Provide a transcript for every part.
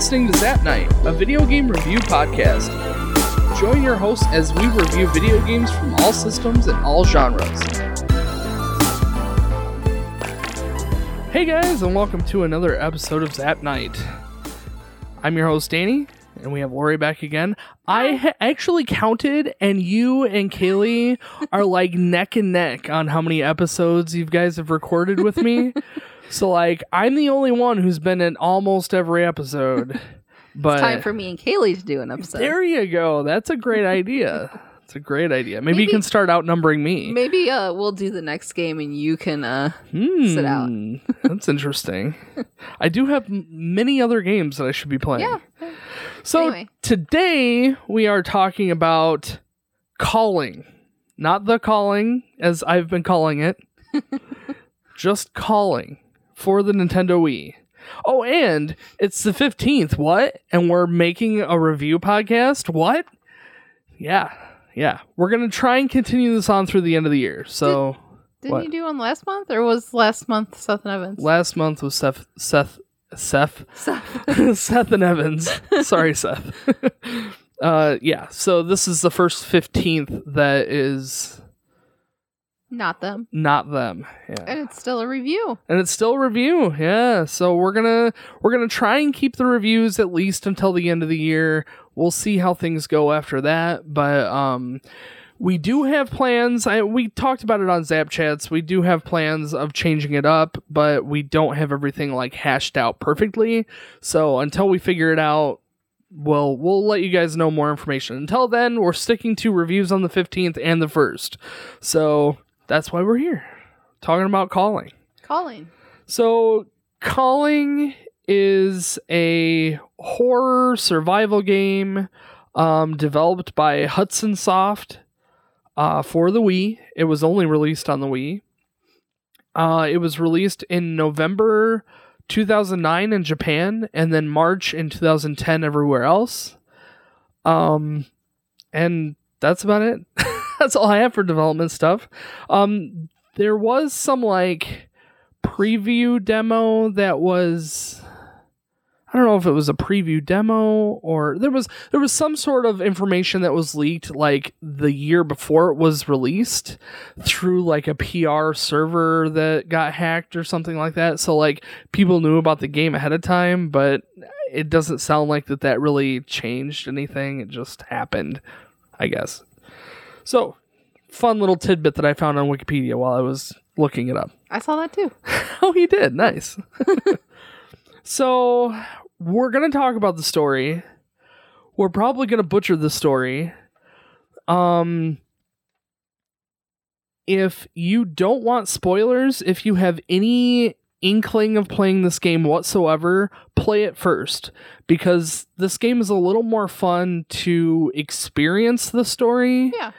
listening to Zap Night, a video game review podcast. Join your hosts as we review video games from all systems and all genres. Hey guys, and welcome to another episode of Zap Night. I'm your host, Danny, and we have Lori back again. I ha- actually counted, and you and Kaylee are like neck and neck on how many episodes you guys have recorded with me. so, like, I'm the only one who's been in almost every episode. But Time for me and Kaylee to do an episode. there you go. That's a great idea. It's a great idea. Maybe, you can start outnumbering me. Maybe uh, we'll do the next game and you can. uh sit out. Hmm, That's interesting. I do have many other games that I should be playing. Yeah. So Anyway. today we are talking about calling, not the calling as I've been calling it, just calling for the Nintendo Wii. Oh, and it's the 15th. What? And we're making a review podcast? What? Yeah. Yeah. We're going to try and continue this on through the end of the year. So Didn't What? you do one last month, or was last month Seth and Evans? last month was Seth Seth Seth Seth. Seth and Evans. Sorry, Seth. uh yeah, so this is the first 15th that is Not them. not them. Yeah. And it's still a review. And it's still a review. Yeah. So we're going to we're to try and keep the reviews at least until the end of the year. We'll see how things go after that, but um we do have plans. I, we talked about it on Zap Chats. We do have plans of changing it up, but we don't have everything like hashed out perfectly. So until we figure it out, well, we'll let you guys know more information. Until then, we're sticking to reviews on the 15th and the 1st. So that's why we're here, talking about calling. Calling. So, Calling is a horror survival game um, developed by Hudson Soft uh, for the Wii. It was only released on the Wii. Uh, it was released in November 2009 in Japan and then March in 2010 everywhere else. Um, and that's about it. that's all I have for development stuff. Um, there was some like preview demo that was I don't know if it was a preview demo or there was there was some sort of information that was leaked like the year before it was released through like a PR server that got hacked or something like that. So like people knew about the game ahead of time, but it doesn't sound like that that really changed anything. It just happened, I guess. So, fun little tidbit that I found on Wikipedia while I was looking it up. I saw that too. Oh, he did. Nice. so, we're going to talk about the story. We're probably going to butcher the story. Um if you don't want spoilers, if you have any inkling of playing this game whatsoever, play it first because this game is a little more fun to experience the story Yeah.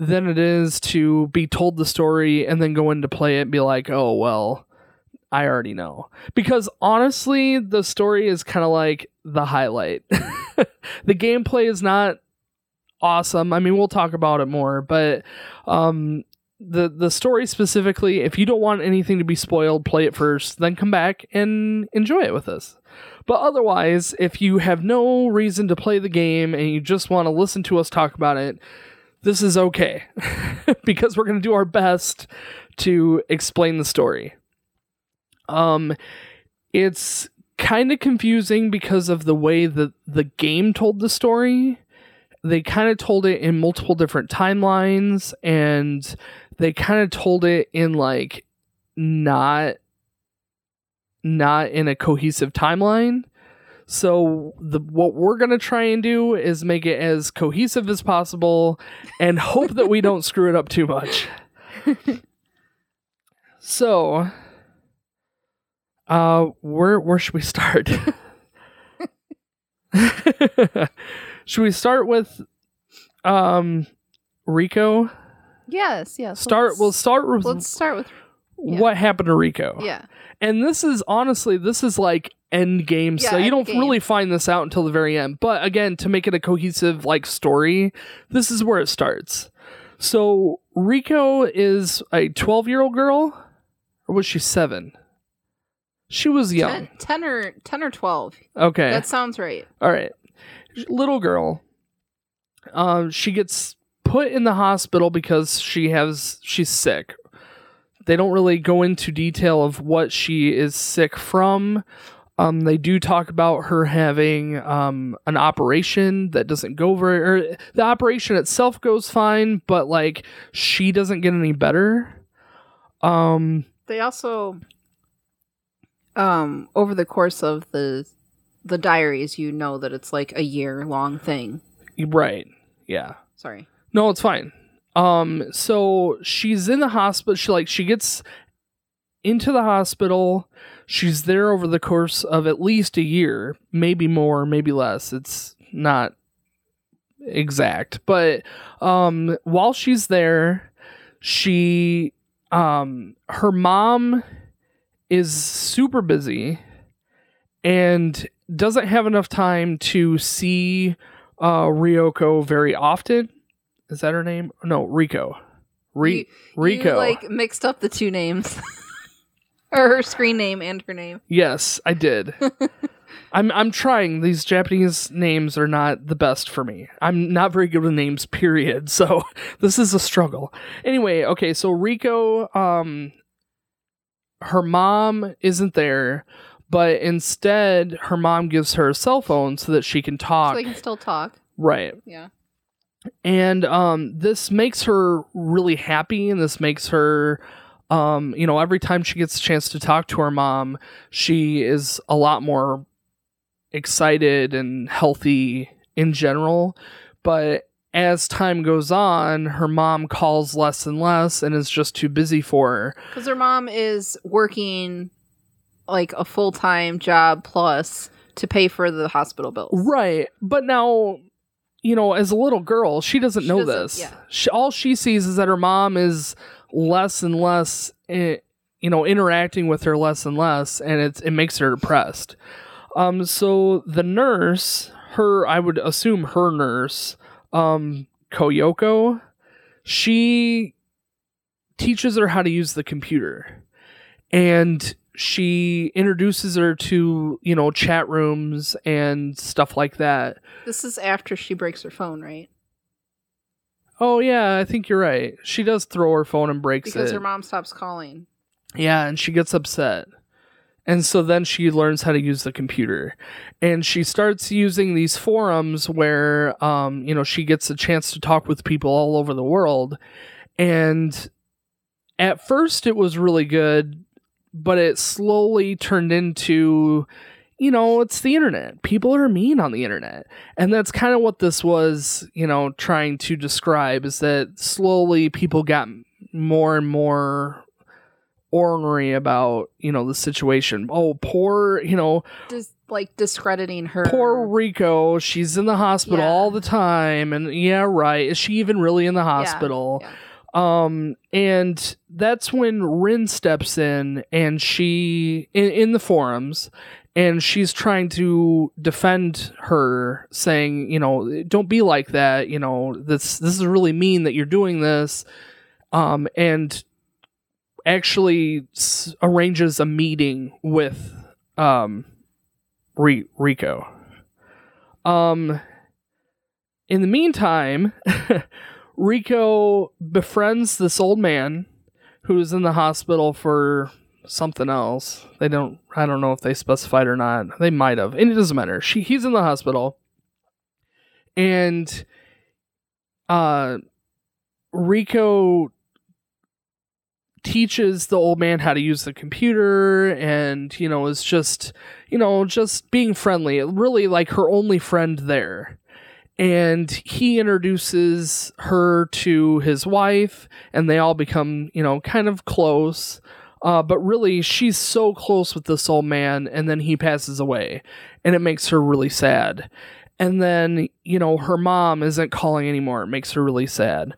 Than it is to be told the story and then go in to play it and be like, oh, well, I already know. Because honestly, the story is kind of like the highlight. the gameplay is not awesome. I mean, we'll talk about it more, but um the the story specifically, if you don't want anything to be spoiled, play it first, then come back and enjoy it with us. But otherwise, if you have no reason to play the game and you just want to listen to us talk about it, this is okay because we're going to do our best to explain the story. Um it's kind of confusing because of the way that the game told the story. They kind of told it in multiple different timelines and they kind of told it in like not not in a cohesive timeline. So the what we're gonna try and do is make it as cohesive as possible, and hope that we don't screw it up too much. so, uh, where where should we start? should we start with um Rico? Yes. Yes. Start. We'll start with Let's start with. yeah. what happened to Rico. Yeah. And this is honestly, this is like end game, so Yeah, you don't game. really find this out until the very end. But again, to make it a cohesive like story, this is where it starts. So Rico is a 12 year old girl, or was she seven? She was young. 10, 10 or 10 or 12. Okay. That sounds right. All right. Little girl. Um, she gets put in the hospital because she has she's sick. They don't really go into detail of what she is sick from. Um, they do talk about her having um, an operation that doesn't go very. Or the operation itself goes fine, but like she doesn't get any better. Um, They also um over the course of the the diaries you know that it's like a year long thing. right, yeah. Sorry. No, it's fine. Um, so she's in the hospital. She like she gets into the hospital. She's there over the course of at least a year, maybe more, maybe less. It's not exact, but um, while she's there, she um, her mom is super busy and doesn't have enough time to see uh, Ryoko very often. Is that her name? No, Rico. Re- You- Rico. You, like mixed up the two names. or her screen name and her name. yes, I did. I'm I'm trying. These Japanese names are not the best for me. I'm not very good with names, period. So this is a struggle. Anyway, okay, so Rico, um her mom isn't there, but instead her mom gives her a cell phone so that she can talk. So they can still talk. right. Yeah. and um this makes her really happy and this makes her um you know every time she gets a chance to talk to her mom she is a lot more excited and healthy in general but as time goes on her mom calls less and less and is just too busy for her Because her mom is working like a full time job plus to pay for the hospital bills. Right. But now, you know, as a little girl, she doesn't She know doesn't- this. yeah. She, all she sees is that her mom is less and less, eh, you know, interacting with her less and less, and it's it makes her depressed. Um, so the nurse, her, I would assume her nurse, um, Koyoko, she teaches her how to use the computer, and she introduces her to you know chat rooms and stuff like that. This is after she breaks her phone, right? Oh yeah, I think you're right. She does throw her phone and breaks it. Because it. her mom stops calling. Yeah, and she gets upset. And so then she learns how to use the computer. And she starts using these forums where um, you know, she gets a chance to talk with people all over the world. And at first it was really good, but it slowly turned into you know, it's the internet. People are mean on the internet. And that's kind of what this was, you know, trying to describe is that slowly people got more and more ornery about, you know, the situation. Oh, poor, you know, Dis- like discrediting her. poor Rico. She's in the hospital Yeah. all the time. And yeah, right. Is she even really in the hospital? yeah. Um, and that's when Rin steps in and she, in, in the forums, and she's trying to defend her saying you know don't be like that you know this this is really mean that you're doing this. Um and actually s- arranges a meeting with um Ri- Rico. Um in the meantime Rico befriends this old man who's in the hospital for something else. They don't I don't know if they specified or not. They might have. And it doesn't matter. She he's in the hospital. And uh Rico teaches the old man how to use the computer and you know is just you know just being friendly really like her only friend there and he introduces her to his wife and they all become you know kind of close uh, but really she's so close with this old man and then he passes away and it makes her really sad. And then you know her mom isn't calling anymore. It makes her really sad.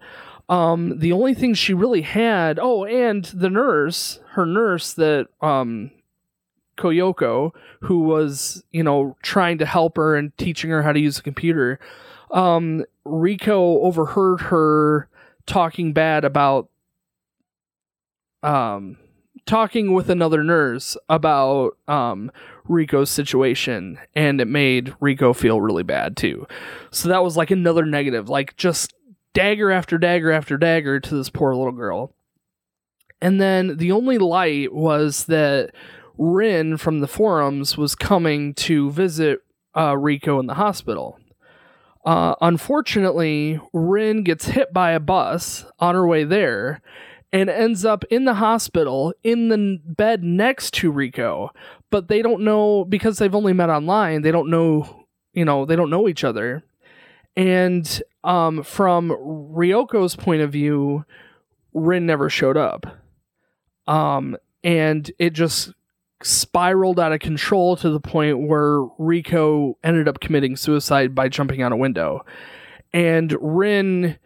Um, the only thing she really had oh and the nurse her nurse that um, koyoko who was you know trying to help her and teaching her how to use a computer um, rico overheard her talking bad about um, talking with another nurse about um, Rico's situation, and it made Rico feel really bad too. So that was like another negative, like just dagger after dagger after dagger to this poor little girl. And then the only light was that Rin from the forums was coming to visit uh, Rico in the hospital. Uh, unfortunately, Rin gets hit by a bus on her way there and ends up in the hospital in the bed next to Rico. But they don't know because they've only met online. They don't know, you know, they don't know each other. And um, from Ryoko's point of view, Rin never showed up. Um, and it just spiraled out of control to the point where Rico ended up committing suicide by jumping out a window. And Rin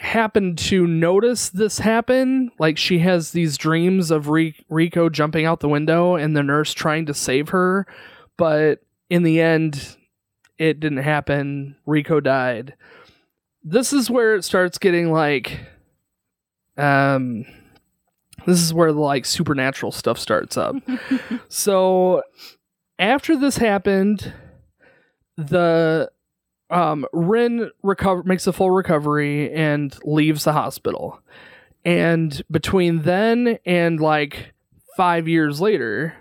happened to notice this happen. Like she has these dreams of Rico jumping out the window and the nurse trying to save her. But in the end, it didn't happen. Rico died. This is where it starts getting like um this is where the like supernatural stuff starts up. so after this happened, the um, Rin recover makes a full recovery and leaves the hospital. And between then and like five years later,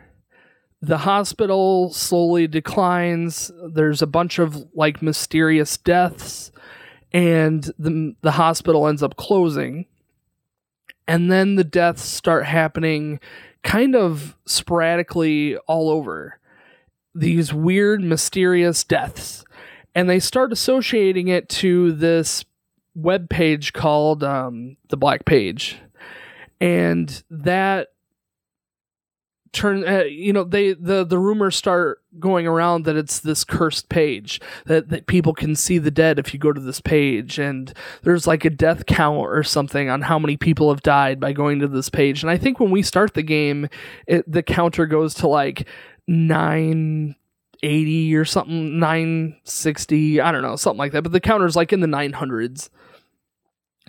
the hospital slowly declines. There's a bunch of like mysterious deaths, and the the hospital ends up closing and then the deaths start happening kind of sporadically all over. These weird, mysterious deaths. And they start associating it to this web page called um, the Black Page. And that turn uh, you know they the the rumors start going around that it's this cursed page that that people can see the dead if you go to this page and there's like a death count or something on how many people have died by going to this page and i think when we start the game it, the counter goes to like 980 or something 960 i don't know something like that but the counter's like in the 900s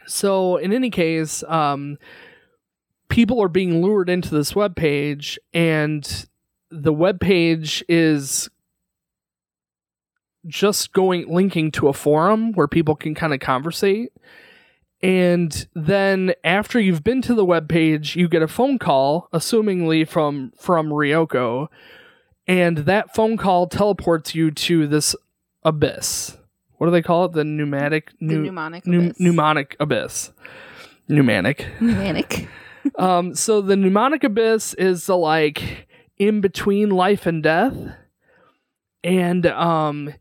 so in any case um people are being lured into this web page and the web page is just going linking to a forum where people can kind of conversate. And then after you've been to the web page you get a phone call assumingly from from ryoko and that phone call teleports you to this abyss. What do they call it? The pneumatic the pneumonic abyss. pneumonic abyss. Pneumanic pneumanic um, so the pneumonic abyss is the like in between life and death, and um,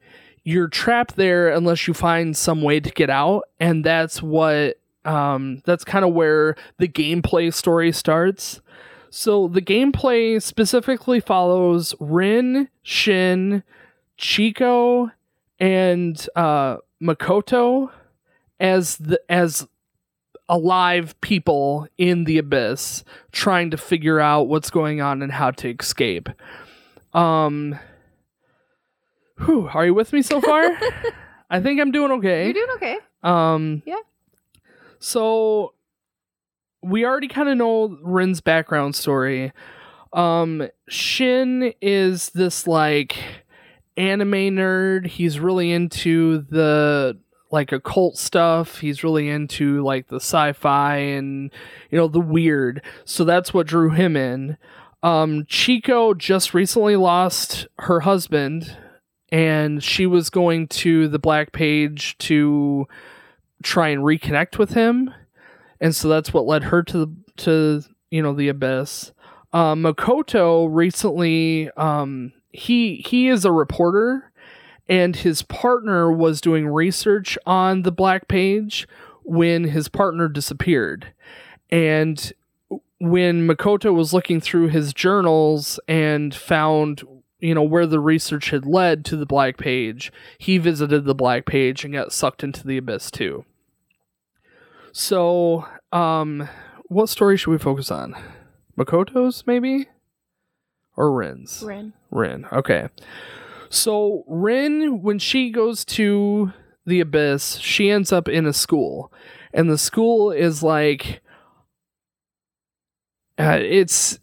you're trapped there unless you find some way to get out, and that's what um, that's kind of where the gameplay story starts. So the gameplay specifically follows Rin, Shin, Chico, and uh, Makoto as the as alive people in the abyss trying to figure out what's going on and how to escape. Um whew, are you with me so far? I think I'm doing okay. You're doing okay. Um Yeah. So we already kind of know Rin's background story. Um Shin is this like anime nerd. He's really into the like occult stuff. He's really into like the sci-fi and you know the weird. So that's what drew him in. Um, Chico just recently lost her husband, and she was going to the Black Page to try and reconnect with him, and so that's what led her to the to you know the abyss. Um, Makoto recently, um, he he is a reporter and his partner was doing research on the black page when his partner disappeared and when makoto was looking through his journals and found you know where the research had led to the black page he visited the black page and got sucked into the abyss too so um what story should we focus on? Makoto's maybe? Or rin's rin rin okay. So Rin, when she goes to the abyss, she ends up in a school, and the school is like uh, it's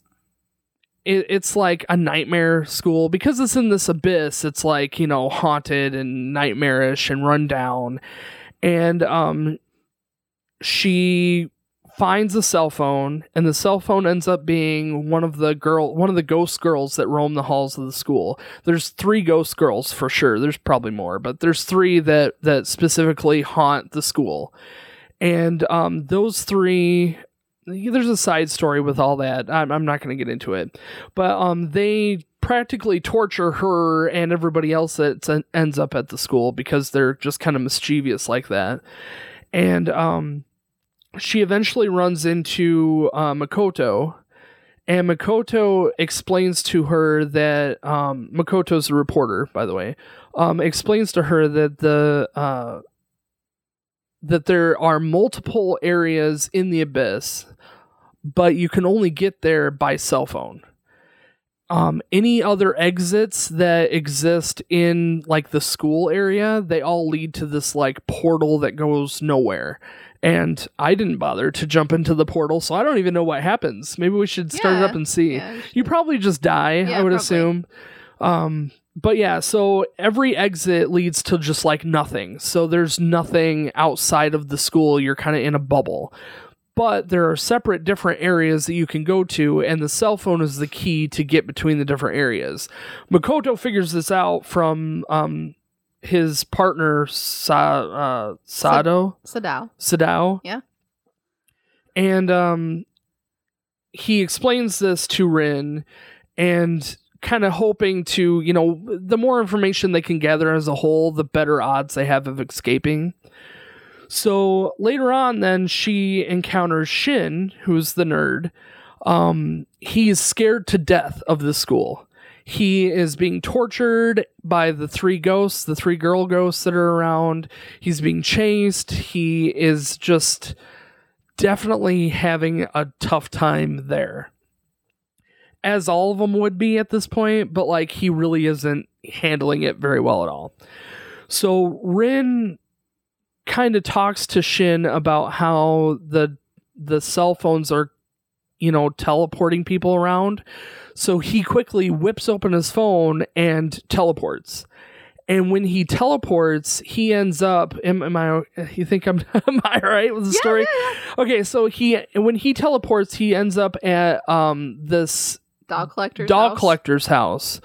it's like a nightmare school. Because it's in this abyss it's like you know haunted and nightmarish and run down. And um she finds a cell phone and the cell phone ends up being one of the girl one of the ghost girls that roam the halls of the school. There's three ghost girls for sure. There's probably more but there's three that that specifically haunt the school. And um those three there's a side story with all that. I'm, I'm not going to get into it. But um they practically torture her and everybody else that ends up at the school because they're just kind of mischievous like that and um she eventually runs into uh, Makoto, and Makoto explains to her that um, Makoto's a reporter, by the way. Um, explains to her that the uh, that there are multiple areas in the abyss, but you can only get there by cell phone. Um, any other exits that exist in like the school area, they all lead to this like portal that goes nowhere and I didn't bother to jump into the portal, so I don't even know what happens. Maybe we should start Yeah, it up and see. yeah, you probably just die, Yeah, I would probably. assume. Um, but yeah, so every exit leads to just like nothing. So there's nothing outside of the school. You're kind of in a bubble. But there are separate different areas that you can go to, and the cell phone is the key to get between the different areas. Makoto figures this out from um, his partner, Sa- uh, Sado. Sadao. Sadao. Yeah. And um he explains this to Rin and kind of hoping to, you know, the more information they can gather as a whole, the better odds they have of escaping. So later on then she encounters Shin, who's the nerd. Um he's scared to death of the school. He is being tortured by the three ghosts, the three girl ghosts that are around. He's being chased. He is just definitely having a tough time there. As all of them would be at this point, but like he really isn't handling it very well at all. So Rin kind of talks to Shin about how the the cell phones are you know teleporting people around so he quickly whips open his phone and teleports. And when he teleports, he ends up. Am, am I? You think I'm? Am I right with the Yeah, story? yeah, Okay, so he when he teleports, he ends up at um this Dog collector's dog house. collector's house,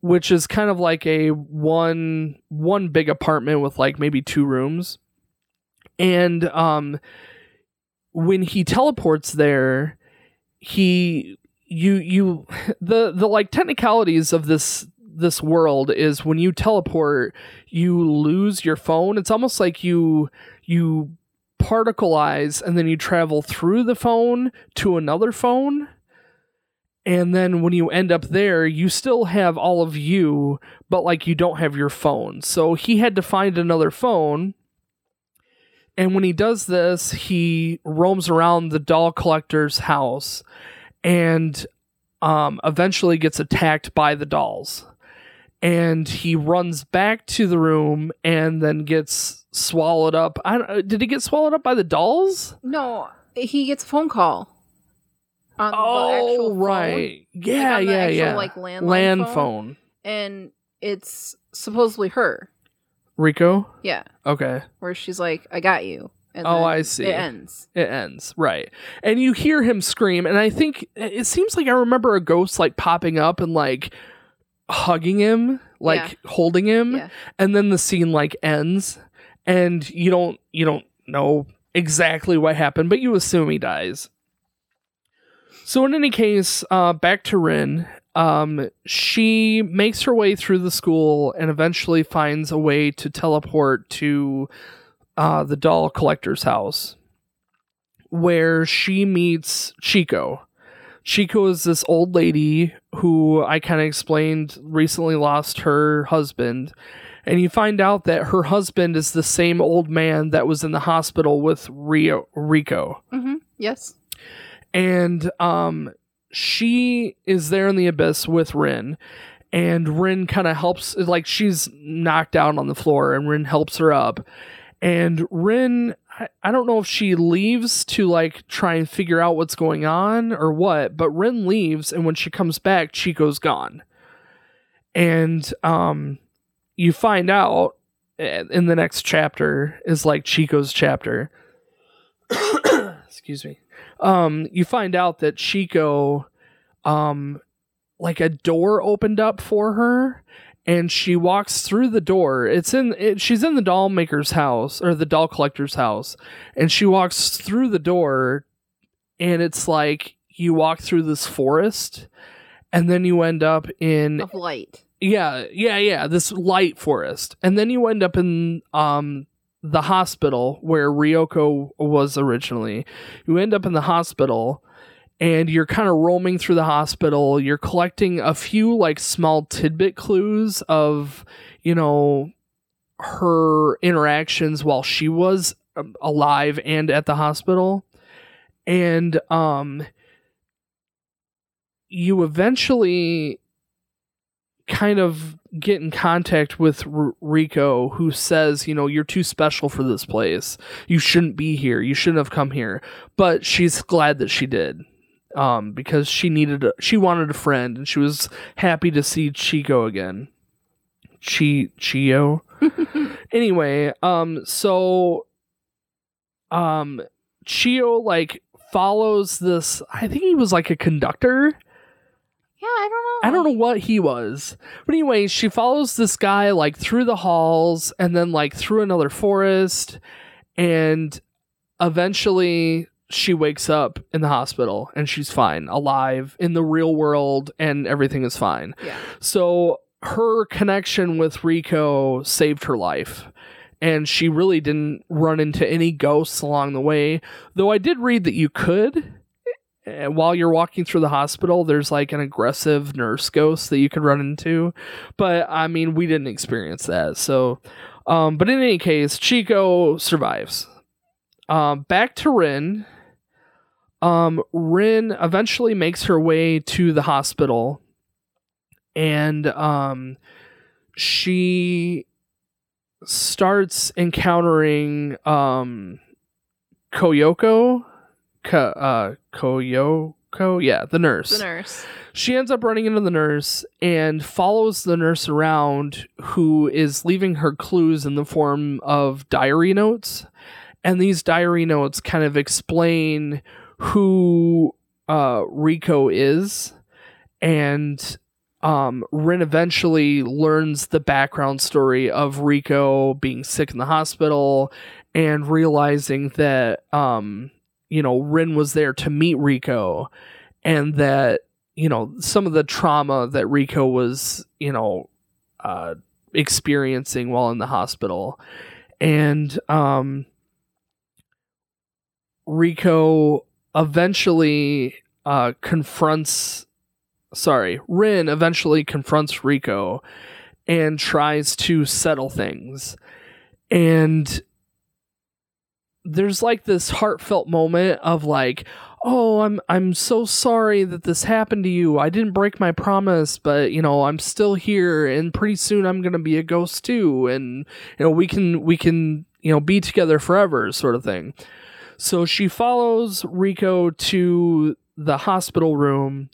which is kind of like a one one big apartment with like maybe two rooms. And um when he teleports there, he you you the the like technicalities of this this world is when you teleport you lose your phone. It's almost like you you particleize and then you travel through the phone to another phone. And then when you end up there you still have all of you but like you don't have your phone. So he had to find another phone and when he does this he roams around the doll collector's house and um, eventually gets attacked by the dolls. And he runs back to the room and then gets swallowed up. I don't, did he get swallowed up by the dolls? No, he gets a phone call. Oh, actual phone, right. Yeah, the yeah, actual, yeah. like, landline Land phone. phone. and it's supposedly her. Rico? Yeah, Okay. where she's like, "I got you." And Oh, I see. It ends. It ends. Right. And you hear him scream. And I think it seems like I remember a ghost like popping up and like hugging him, like holding him. Yeah. and then the scene like ends and you don't you don't know exactly what happened but you assume he dies so in any case uh back to rin um she makes her way through the school and eventually finds a way to teleport to uh the doll collector's house where she meets chico Chico is this old lady who I kind of explained recently lost her husband. And you find out that her husband is the same old man that was in the hospital with Rio Rico. Mm-hmm. Yes. And um she is there in the abyss with Rin. And Rin kind of helps like she's knocked down on the floor and Rin helps her up. And Rin I, I don't know if she leaves to like try and figure out what's going on or what, but Rin leaves and when she comes back, Chico's gone. And um you find out eh, in the next chapter is like Chico's chapter. Excuse me. Um you find out that Chico um like a door opened up for her and she walks through the door. It's in it, she's in the doll maker's house or the doll collector's house, and she walks through the door, and it's like you walk through this forest, and then you end up in Of light. yeah yeah yeah this light forest, and then you end up in um the hospital where Ryoko was originally. You end up in the hospital and you're kind of roaming through the hospital. You're collecting a few like small tidbit clues of, you know, her interactions while she was um, alive and at the hospital. And um you eventually kind of get in contact with R- Rico who says, you know, you're too special for this place. You shouldn't be here. You shouldn't have come here. But she's glad that she did um, because she needed a, she wanted a friend and she was happy to see Chico again. Chi Chio. anyway, um, so um, Chio like follows this. I think he was like a conductor. Yeah, I don't know. I don't know what he was. But anyway, she follows this guy like through the halls and then like through another forest and eventually she wakes up in the hospital and she's fine, alive in the real world and everything is fine. Yeah. So her connection with Rico saved her life. And she really didn't run into any ghosts along the way. Though I did read that you could eh, while you're walking through the hospital, there's like an aggressive nurse ghost that you could run into. But I mean, we didn't experience that. So, um, but in any case, Chico survives. Um, back to Rin. Um, Rin eventually makes her way to the hospital and um, she starts encountering um, Koyoko. Ka, uh, Koyoko? Yeah, the nurse. The nurse. She ends up running into the nurse and follows the nurse around, who is leaving her clues in the form of diary notes. And these diary notes kind of explain who uh, Rico is. And um, Rin eventually learns the background story of Rico being sick in the hospital and realizing that, um, you know, Rin was there to meet Rico and that you know some of the trauma that Rico was you know uh, experiencing while in the hospital, and um, Rico eventually uh, confronts. Sorry, Rin eventually confronts Rico and tries to settle things, and there's like this heartfelt moment of like oh i'm i'm so sorry that this happened to you. I didn't break my promise but you know i'm still here and pretty soon i'm going to be a ghost too and you know we can we can you know be together forever sort of thing. So she follows rico to the hospital room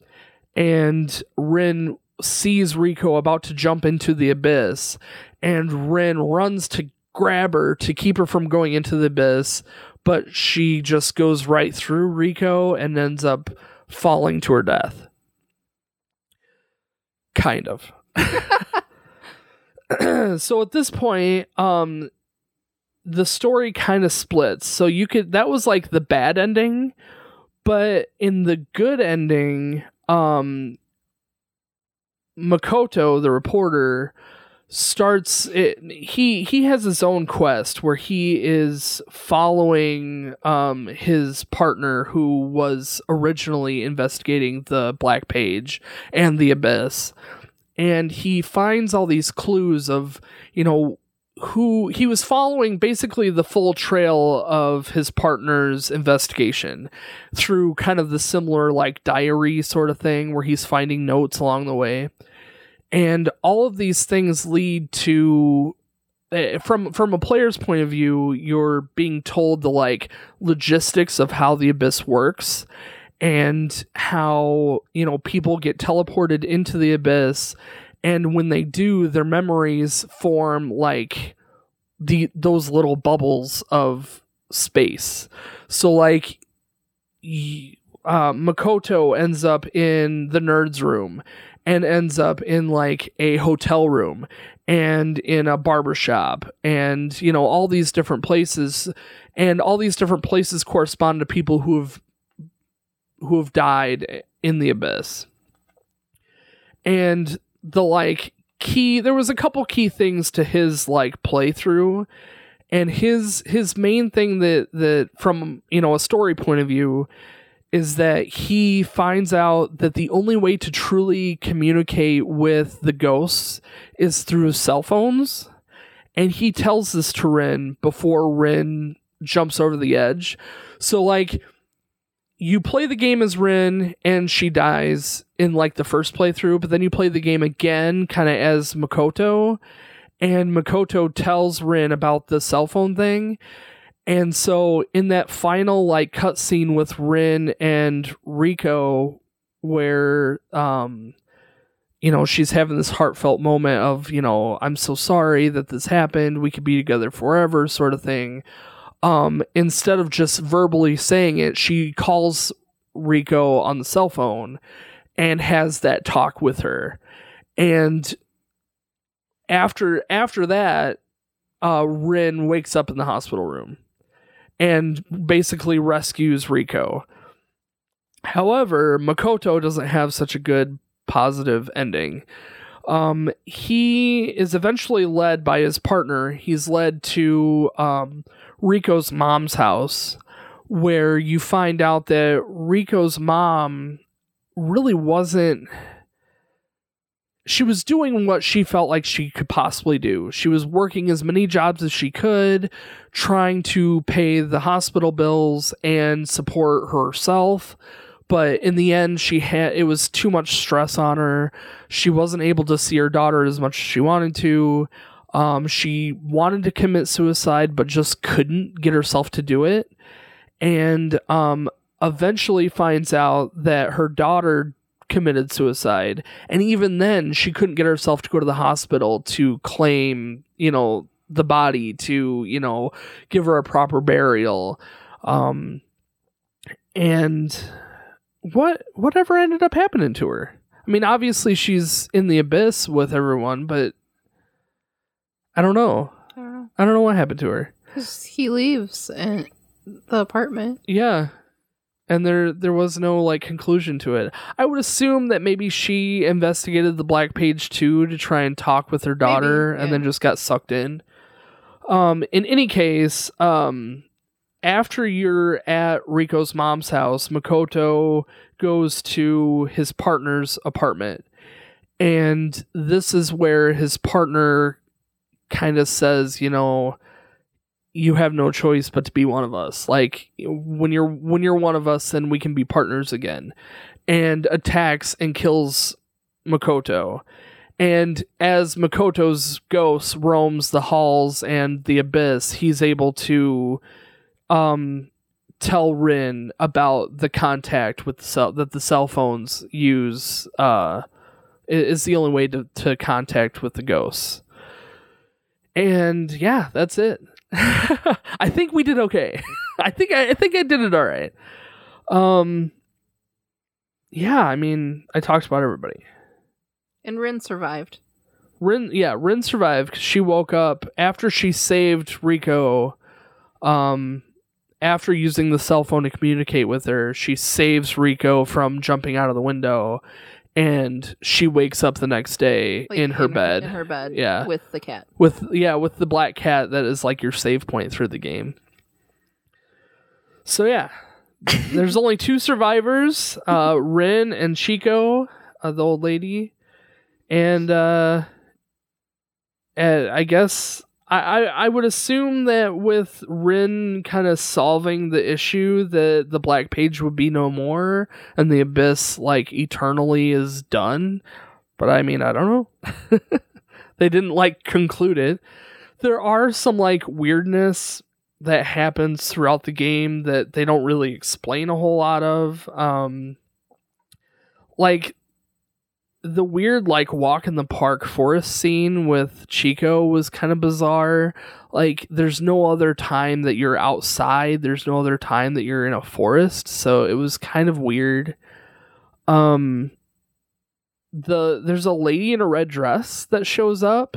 and rin sees rico about to jump into the abyss and rin runs to grab her to keep her from going into the abyss but she just goes right through Rico and ends up falling to her death. Kind of. so at this point, um the story kind of splits. So you could that was like the bad ending, but in the good ending, um Makoto, the reporter, starts it, he he has his own quest where he is following um his partner who was originally investigating the black page and the abyss. And he finds all these clues of you know who he was following basically the full trail of his partner's investigation through kind of the similar like diary sort of thing where he's finding notes along the way and all of these things lead to eh, from from a player's point of view, you're being told the like logistics of how the abyss works and how, you know, people get teleported into the abyss and when they do, their memories form like the those little bubbles of space. So like y- uh, Makoto ends up in the nerds room and ends up in like a hotel room and in a barber shop and you know all these different places. And all these different places correspond to people who have who have died in the abyss. And the like key there was a couple key things to his like playthrough. And his his main thing that that from you know a story point of view is that he finds out that the only way to truly communicate with the ghosts is through cell phones. And he tells this to Rin before Rin jumps over the edge. So like you play the game as Rin and she dies in like the first playthrough, but then you play the game again kind of as Makoto. And Makoto tells Rin about the cell phone thing. And so in that final like cutscene with Rin and Rico where um you know she's having this heartfelt moment of, you know, I'm so sorry that this happened. We could be together forever sort of thing um, instead of just verbally saying it, she calls Rico on the cell phone and has that talk with her. And after after that, uh, Rin wakes up in the hospital room and basically rescues Rico. However, Makoto doesn't have such a good positive ending. Um, he is eventually led by his partner. He's led to um, Rico's mom's house, where you find out that Rico's mom really wasn't. She was doing what she felt like she could possibly do. She was working as many jobs as she could, trying to pay the hospital bills and support herself. But in the end she had it was too much stress on her. She wasn't able to see her daughter as much as she wanted to. Um, she wanted to commit suicide but just couldn't get herself to do it. And um, eventually finds out that her daughter committed suicide and even then she couldn't get herself to go to the hospital to claim you know the body to you know give her a proper burial um and what whatever ended up happening to her? I mean, obviously she's in the abyss with everyone, but I don't know. I don't know. I don't know what happened to her. Because he leaves and the apartment. Yeah. And there there was no like conclusion to it. I would assume that maybe she investigated the Black Page too to try and talk with her daughter Maybe, and then just got sucked in. Um in any case, um after you're at Rico's mom's house, Makoto goes to his partner's apartment. And this is where his partner kind of says, you know, you have no choice but to be one of us. Like when you're when you're one of us, then we can be partners again. And attacks and kills Makoto. And as Makoto's ghost roams the halls and the abyss, he's able to um tell Rin about the contact with the cell that the cell phones use uh is the only way to, to contact with the ghosts. And yeah, that's it. I think we did okay. I think I, I think I did it all right. Um yeah, I mean, I talked about everybody. And Rin survived. Rin, yeah, Rin survived 'cause she woke up after she saved Rico. Um, after using the cell phone to communicate with her, she saves Rico from jumping out of the window, and she wakes up the next day Like, in her bed In her bed. Yeah. With the cat. with yeah with the black cat that is like your save point through the game. So yeah, there's only two survivors: uh, Rin and Chico, uh, the old lady, and uh, uh, I guess I, I would assume that with Rin kind of solving the issue, that the Black Page would be no more, and the Abyss like eternally is done. But I mean, I don't know. they didn't like conclude it. there are some like weirdness that happens throughout the game that they don't really explain a whole lot of. Um, like the weird like walk in the park forest scene with Chico was kind of bizarre. Like there's no other time that you're outside, there's no other time that you're in a forest, so it was kind of weird. Um the there's a lady in a red dress that shows up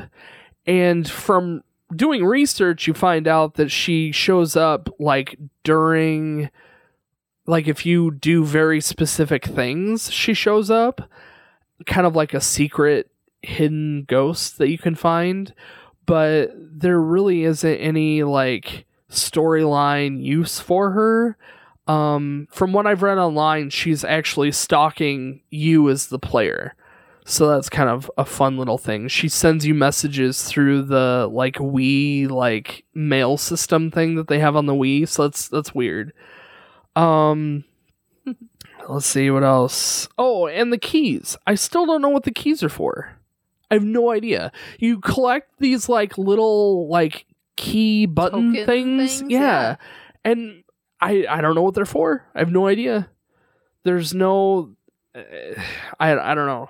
and from doing research you find out that she shows up like during like if you do very specific things she shows up kind of like a secret hidden ghost that you can find but there really isn't any like storyline use for her um from what i've read online she's actually stalking you as the player so that's kind of a fun little thing. She sends you messages through the like Wii like mail system thing that they have on the Wii. So that's that's weird. Um let's see what else. Oh, and the keys. I still don't know what the keys are for. I have no idea. You collect these like little like key button Token things. things, Yeah. yeah. And I I don't know what they're for. I have no idea. There's no uh, I I don't know.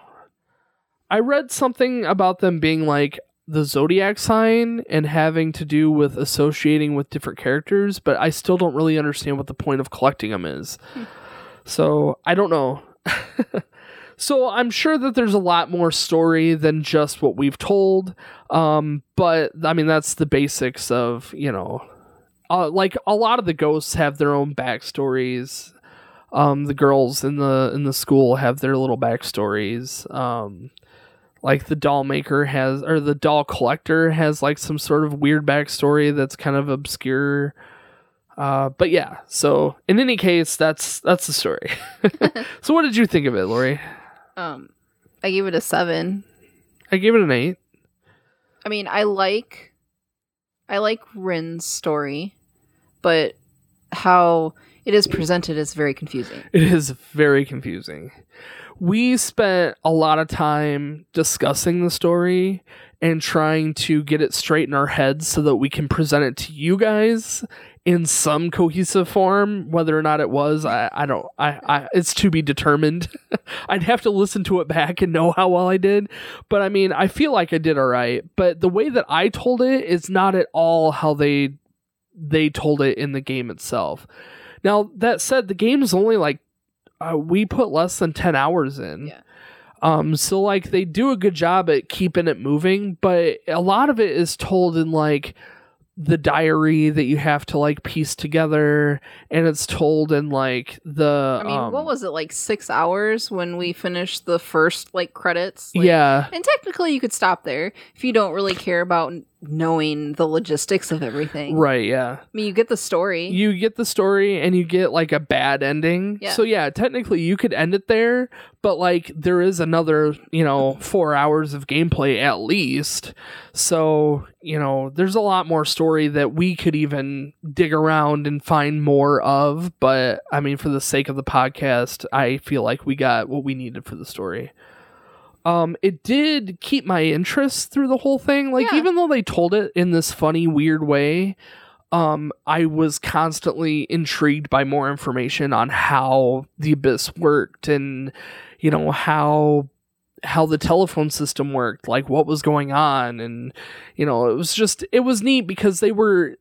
I read something about them being like the zodiac sign and having to do with associating with different characters, but I still don't really understand what the point of collecting them is. So I don't know. so I'm sure that there's a lot more story than just what we've told. Um, but I mean, that's the basics of, you know, uh, like a lot of the ghosts have their own backstories. Um, the girls in the in the school have their little backstories. Um, like the doll maker has, or the doll collector has like some sort of weird backstory that's kind of obscure. Uh, but yeah, so in any case, that's that's the story. so what did you think of it, Lori? Um, I gave it a seven. I gave it an eight. I mean, I like, I like Rin's story, but how it is presented is very confusing. It is very confusing. We spent a lot of time discussing the story and trying to get it straight in our heads so that we can present it to you guys in some cohesive form. Whether or not it was, I, I don't. I, I it's to be determined. I'd have to listen to it back and know how well I did. But I mean, I feel like I did all right. But the way that I told it is not at all how they they told it in the game itself. Now that said, the game's only like uh, we put less than ten hours in. Yeah. Um, so like they do a good job at keeping it moving, but a lot of it is told in like the diary that you have to like piece together, and it's told in like the. I mean, um, what was it like six hours when we finished the first like credits? Like, yeah, And technically, you could stop there if you don't really care about knowing the logistics of everything. right, yeah. I mean, you get the story. You get the story and you get like a bad ending. Yeah. So yeah, technically you could end it there, but like there is another, you know, 4 hours of gameplay at least. So, you know, there's a lot more story that we could even dig around and find more of, but I mean for the sake of the podcast, I feel like we got what we needed for the story. Um, it did keep my interest through the whole thing. Like, Yeah. even though they told it in this funny, weird way, um, I was constantly intrigued by more information on how the abyss worked and, you know, how how the telephone system worked, like what was going on, and you know, it was just it was neat because they were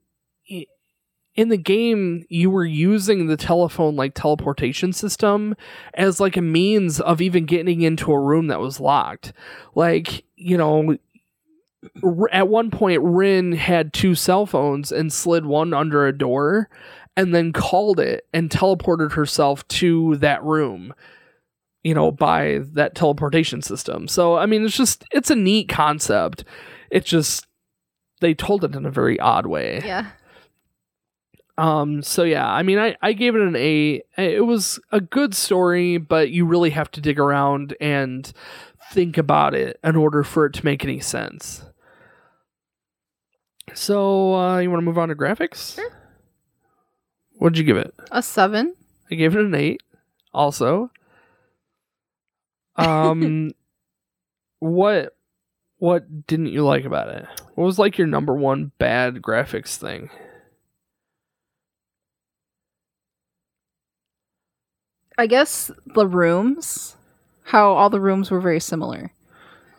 in the game you were using the telephone like teleportation system as like a means of even getting into a room that was locked. Like you know at one point rin had two cell phones and slid one under a door and then called it and teleported herself to that room you know by that teleportation system. So i mean it's just it's a neat concept. It just they told it in a very odd way. Yeah. Um, so yeah, I mean, I, I gave it an eight. It was a good story, but you really have to dig around and think about it in order for it to make any sense. So, uh, you want to move on to graphics? Sure. What'd you give it? A seven. I gave it an eight. Also, um, what what didn't you like about it? What was like your number one bad graphics thing? I guess the rooms, how all the rooms were very similar.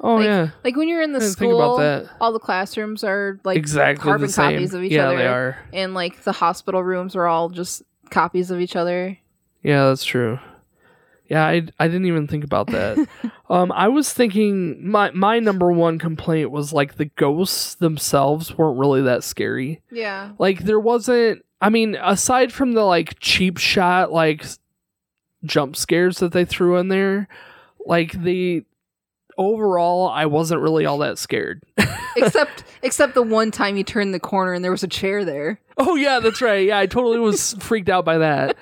Oh Like, yeah, Like when you're in the school, all the classrooms are like exactly carbon the same. copies of each yeah, other. they are. and like the hospital rooms are all just copies of each other. Yeah, that's true. Yeah, I I didn't even think about that. um, I was thinking my my number one complaint was like the ghosts themselves weren't really that scary. Yeah. Like there wasn't. I mean, aside from the like cheap shot like jump scares that they threw in there, like the overall, I wasn't really all that scared. except except the one time you turned the corner and there was a chair there. Oh yeah, that's right. Yeah, I totally was freaked out by that.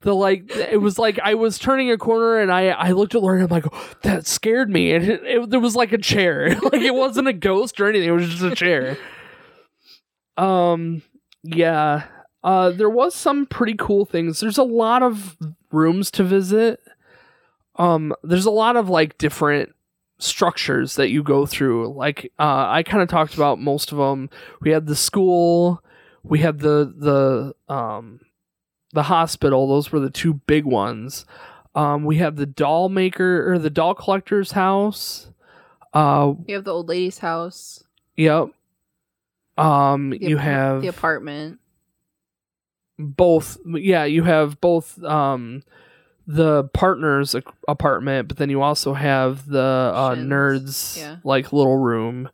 The like, it was like I was turning a corner and I I looked at Lauren. and I'm like, oh, that scared me, and it, it, there was like a chair. like it wasn't a ghost or anything. It was just a chair. Um, yeah. Uh, there was some pretty cool things. There's a lot of rooms to visit. Um, there's a lot of like different structures that you go through. Like, uh, I kind of talked about most of them. We had the school we had the the um the hospital those were the two big ones um we have the doll maker or the doll collector's house uh You have the old lady's house. yep um The you apar- have the apartment. Both yeah you have both um the partner's apartment but then you also have the uh, nerds yeah. like little room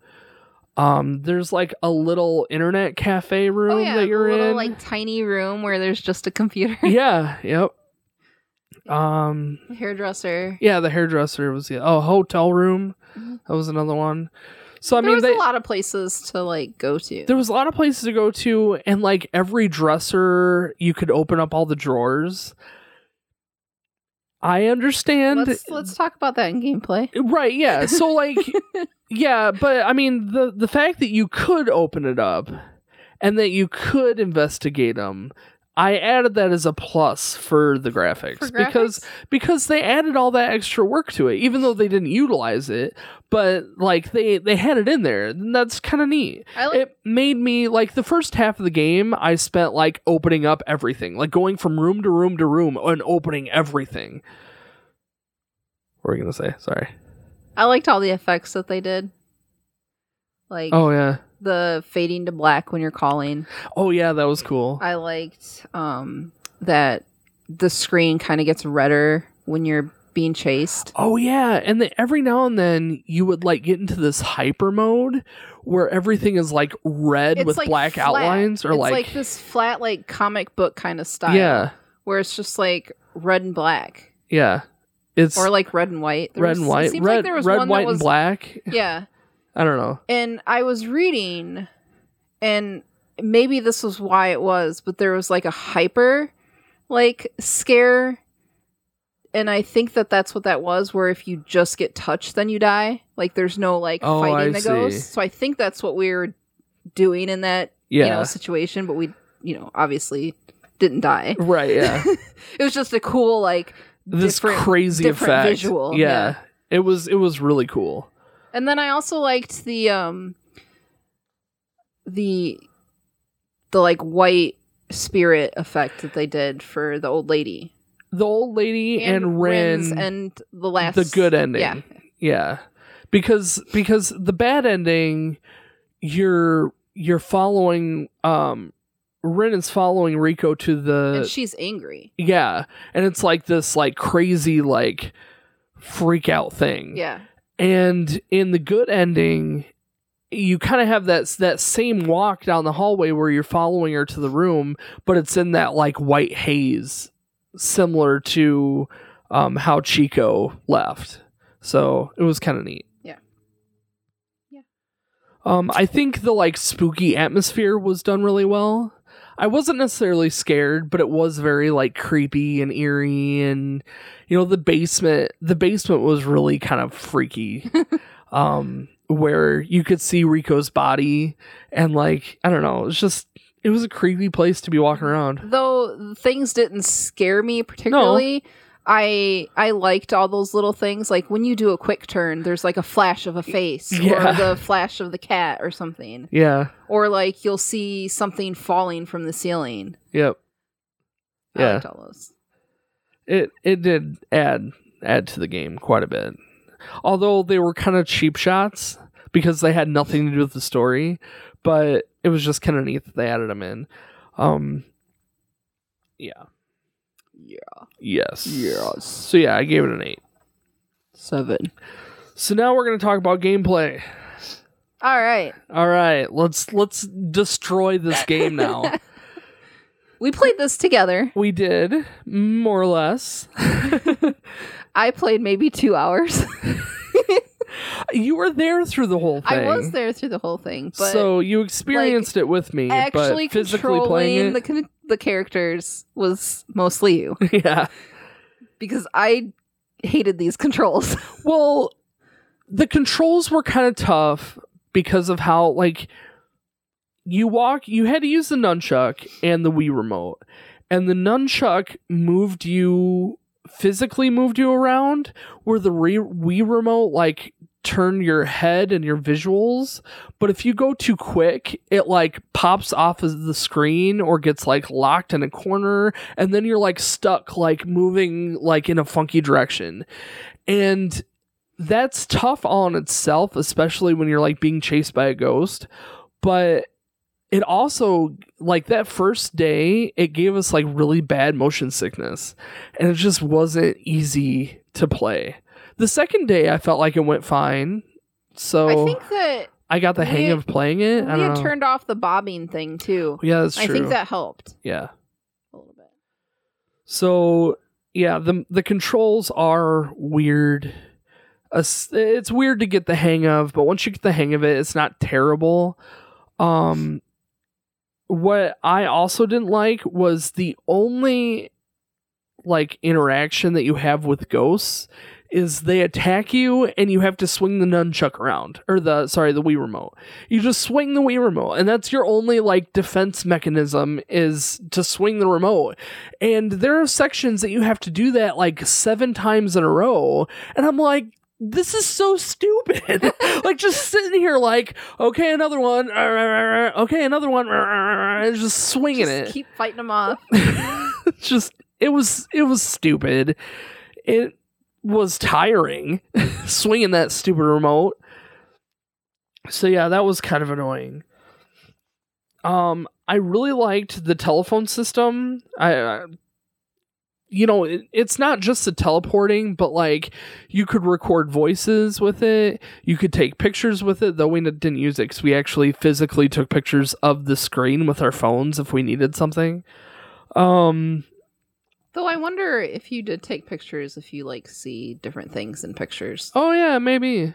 um there's like a little internet cafe room Oh yeah, that you're little in like tiny room where there's just a computer. yeah yep um Hairdresser. yeah the hairdresser was yeah oh hotel room Mhm. that was another one so i there mean was they, a lot of places to like go to. there was a lot of places to go to and like every dresser you could open up all the drawers i understand let's let's talk about that in gameplay. right yeah so like yeah but i mean the the fact that you could open it up and that you could investigate them i added that as a plus for the graphics, For because graphics? because they added all that extra work to it even though they didn't utilize it but like they they had it in there and that's kind of neat like it made me like the first half of the game i spent like opening up everything like going from room to room to room and opening everything. What were you gonna say? Sorry. I liked all the effects that they did. Like oh yeah the fading to black when you're calling. oh yeah that was cool I liked um that the screen kind of gets redder when you're being chased. oh yeah and then every now and then you would like get into this hyper mode where everything is like red It's with like black flat. outlines or it's like, like this flat like comic book kind of style. yeah Where it's just like red and black. yeah it's Or like red and white. There red was- and it white seems like red, there was red one that white was- and black Yeah. I don't know And I was reading, and maybe this was why it was, but there was like a hyper, like scare, and I think that that's what that was. Where if you just get touched, then you die. Like there's no like Oh, fighting I the ghost. So I think that's what we were doing in that yeah you know situation. But we, you know, obviously didn't die. right yeah It was just a cool like this different- crazy different effect visual, yeah. yeah. it was it was really cool And then I also liked the um the the like white spirit effect that they did for the old lady the old lady and, Rin's Ren and the last the good ending. Yeah. Yeah. Because because the bad ending you're you're following um Ren is following Rico to the and she's angry. yeah, and it's like this like crazy like freak out thing. Yeah. And in the good ending you kind of have that that same walk down the hallway where you're following her to the room, but it's in that like white haze similar to um, how Chico left. So it was kind of neat. Yeah. Yeah. Um, I think the like spooky atmosphere was done really well. I wasn't necessarily scared, but it was very like creepy and eerie, and you know the basement. The basement was really kind of freaky, um, where you could see Rico's body, and like I don't know, it was just it was a creepy place to be walking around. Though things didn't scare me particularly, I I liked all those little things. Like when you do a quick turn, there's like a flash of a face Yeah. or the flash of the cat or something. Yeah. Or like you'll see something falling from the ceiling. Yep. I Yeah. liked all those. It it did add add to the game quite a bit. Although they were kind of cheap shots because they had nothing to do with the story, but it was just kind of neat that they added them in. Um yeah. Yeah. Yes. Yes. So yeah, I gave it an 8. Seven. So now we're going to talk about gameplay. All right. All right, let's let's destroy this game now. We played this together. we did more or less. I played maybe two hours. you were there through the whole thing. I was there through the whole thing, but so you experienced it with me, actually but physically playing it, the the characters was mostly you yeah. because I hated these controls. Well, the controls were kind of tough because of how like you walk. You had to use the nunchuck and the Wii remote, and the nunchuck moved you physically moved you around, where the re- Wii remote like turned your head and your visuals. But if you go too quick, it like pops off of the screen or gets like locked in a corner, and then you're like stuck like moving like in a funky direction. And that's tough on itself, especially when you're like being chased by a ghost. But it also like that first day, it gave us like really bad motion sickness, and it just wasn't easy to play. The second day, I felt like it went fine, so I think that I got the hang we- of playing it. I we had know. turned off the bobbing thing too. yeah, that's true. I think that helped yeah. a little bit. So yeah, the the controls are weird. It's weird to get the hang of, but once you get the hang of it, it's not terrible. Um, what I also didn't like was the only like interaction that you have with ghosts is they attack you and you have to swing the nunchuck around or the sorry the Wii remote. You just swing the Wii remote and that's your only like defense mechanism is to swing the remote. And there are sections that you have to do that like 7 times in a row and I'm like this is so stupid. like just sitting here like okay another one okay another one and just swinging Just it keep fighting them off. just it was it was stupid it was tiring swinging that stupid remote. So yeah that was kind of annoying. Um i really liked the telephone system. I, I you know it, it's not just the teleporting but like you could record voices with it. You could take pictures with it though we didn't use it because we actually physically took pictures of the screen with our phones if we needed something. Um Though I wonder if you did take pictures, if you like see different things in pictures. Oh yeah, maybe.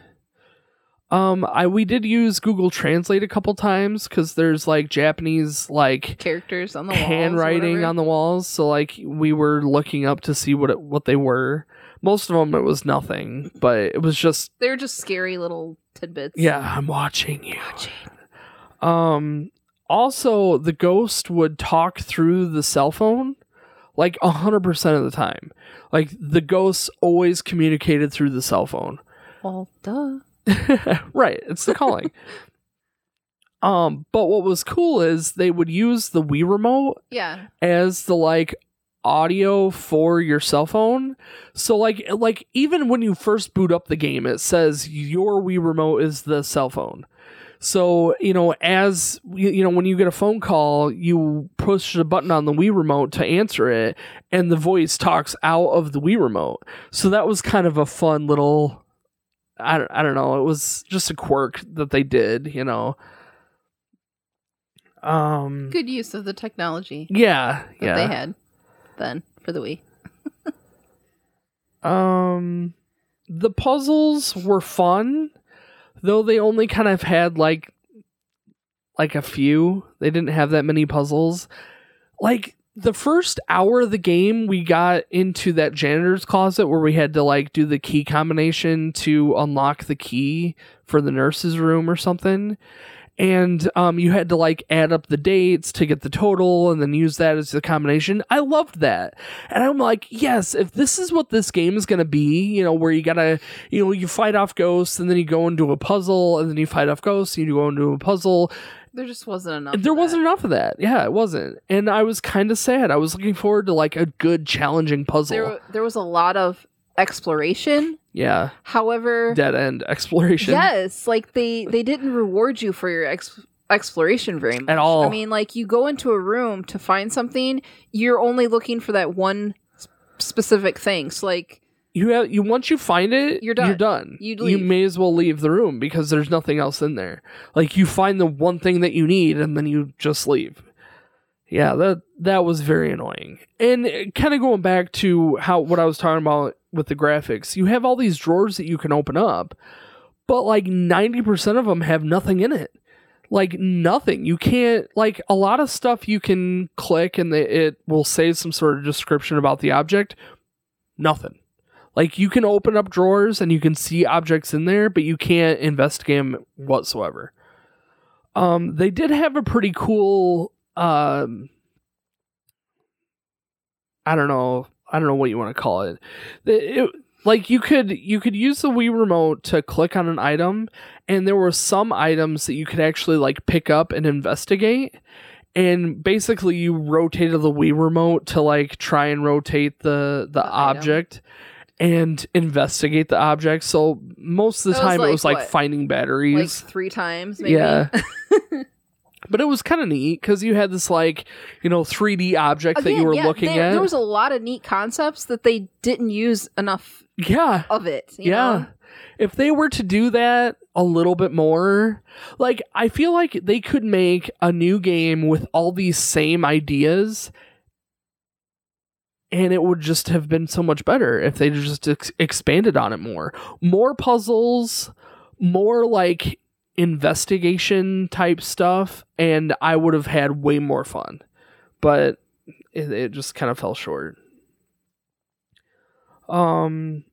Um, I we did use Google Translate a couple times because there's like Japanese like Characters on the walls. handwriting on the walls, so like we were looking up to see what it, what they were. Most of them it was nothing, but it was just They're just scary little tidbits. yeah, I'm watching you. Um, also the ghost would talk through the cell phone like a hundred percent of the time. Like the ghosts always communicated through the cell phone. Well, duh. right, it's the calling. um, but what was cool is they would use the Wii remote Yeah. as the like audio for your cell phone. So like like even when you first boot up the game, it says your Wii remote is the cell phone. So, you know, as you you know, when you get a phone call, you push the button on the Wii remote to answer it, and the voice talks out of the Wii remote. So that was kind of a fun little I don't, I don't know, it was just a quirk that they did, you know. Um Good use of the technology yeah, that yeah. they had then for the Wii. Um, the puzzles were fun, though they only kind of had like like a few. They didn't have that many puzzles. Like the first hour of the game, we got into that janitor's closet where we had to like do the key combination to unlock the key for the nurse's room or something. And um, you had to like add up the dates to get the total and then use that as the combination. I loved that. And I'm like, yes, if this is what this game is going to be, you know, where you got to, you know, you fight off ghosts and then you go into a puzzle and then you fight off ghosts and you go into a puzzle. There just wasn't enough. There wasn't enough of that. Yeah, it wasn't. And I was kind of sad. I was looking forward to like a good challenging puzzle. There, there was a lot of exploration. Yeah. However, Dead end exploration. yes, like they they didn't reward you for your ex- exploration very much at all. I mean, like you go into a room to find something, you're only looking for that one specific thing. So like you have you once you find it You're done. you're done You'd you may as well leave the room because there's nothing else in there like you find the one thing that you need and then you just leave yeah that that was very annoying and kind of going back to how what i was talking about with the graphics you have all these drawers that you can open up but like 90% of them have nothing in it like nothing you can't like a lot of stuff you can click and it will say some sort of description about the object nothing like you can open up drawers and you can see objects in there, but you can't investigate them whatsoever. Um, they did have a pretty cool. Um, I don't know. I don't know what you want to call it. It- it- like you could you could use the Wii remote to click on an item, and there were some items that you could actually like pick up and investigate. And basically, you rotated the Wii remote to like try and rotate the the object and investigate the object. So most of the That was time, it was like what? finding like batteries. three times maybe. Yeah. but it was kind of neat because you had this like you know 3D object that you were yeah, looking at. There was a lot of neat concepts that they didn't use enough yeah, of it. you yeah. know? If they were to do that a little bit more, like I feel like they could make a new game with all these same ideas and it would just have been so much better if they just ex- expanded on it more. More puzzles, more like investigation type stuff and I would have had way more fun. But it, it just kind of fell short. Um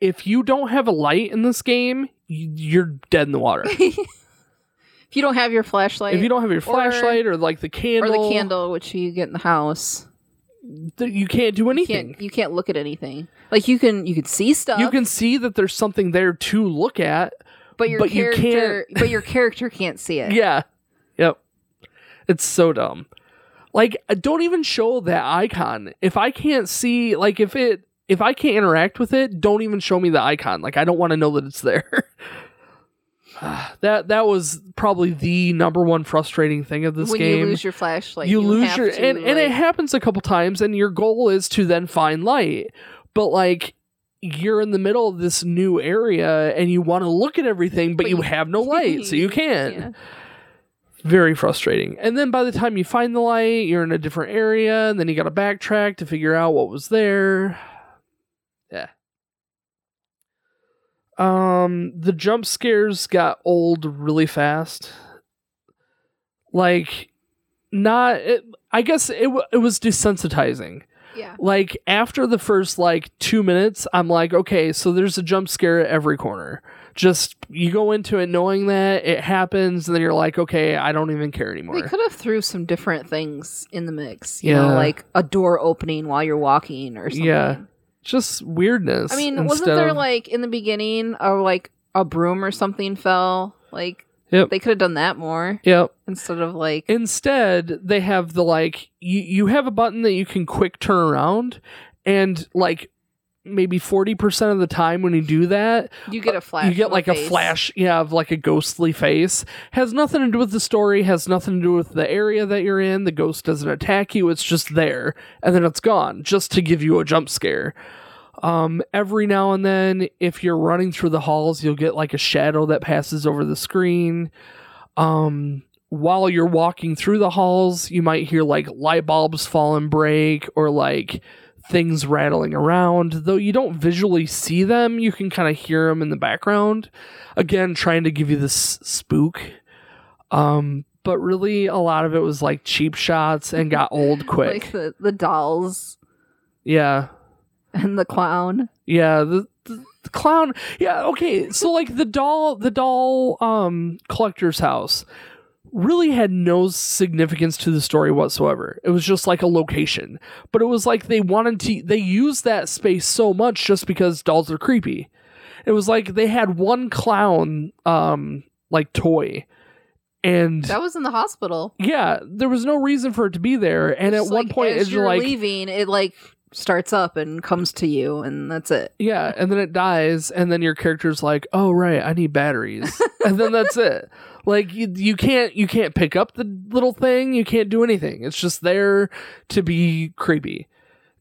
if you don't have a light in this game, you're dead in the water. if you don't have your flashlight, if you don't have your flashlight or, like the candle, or the candle, which you get in the house, th- you can't do you anything. can't you can't look at anything. Like you can you can see stuff, You can see that there's something there to look at. But your but you character but your character can't see it. Yeah. Yep. It's so dumb. Like uh, don't even show that icon. If I can't see like if it if I can't interact with it, don't even show me the icon. Like I don't want to know that it's there. that that was probably the number one frustrating thing of this when game. you lose your flashlight, you, lose have your to, and, and it happens a couple times and your goal is to then find light but like you're in the middle of this new area and you want to look at everything but, But you, you- have no light so you can't. Yeah. very frustrating. And then by the time you find the light you're in a different area and then you got to backtrack to figure out what was there. Yeah. Um the jump scares got old really fast. Like not it, i guess it, it was desensitizing yeah. like after the first like two minutes i'm like okay so there's a jump scare at every corner just you go into it knowing that it happens and then you're like okay i don't even care anymore. They could have threw some different things in the mix. You Yeah. know, like a door opening while you're walking or something. Yeah. just weirdness I mean, wasn't there of- like in the beginning or like a broom or something fell? Like Yep. they could have done that more yep instead of like instead they have the like you, you have a button that you can quick turn around and like maybe 40% of the time when you do that you get a uh, flash. you get like a face. flash yeah of like a ghostly face has nothing to do with the story has nothing to do with the area that you're in the ghost doesn't attack you it's just there and then it's gone just to give you a jump scare um every now and then if you're running through the halls you'll get like a shadow that passes over the screen. Um while you're walking through the halls you might hear like light bulbs fall and break or like things rattling around. Though you don't visually see them you can kind of hear them in the background. Again trying to give you this spook. Um but really a lot of it was like cheap shots and got old quick. like the the dolls. Yeah and the clown. yeah the, the the clown. Yeah, okay. So like the doll, the doll um collector's house really had no significance to the story whatsoever. It was just like a location. But it was like they wanted to they used that space so much just because dolls are creepy. It was like they had one clown um like toy and That was in the hospital. yeah, there was no reason for it to be there and at one like, point as it's you're like leaving, it like starts up and comes to you, and that's it. Yeah, and then it dies, and then your character's like, "Oh right, I need batteries," and then that's it. Like you, you can't you can't pick up the little thing. You can't do anything. It's just there to be creepy,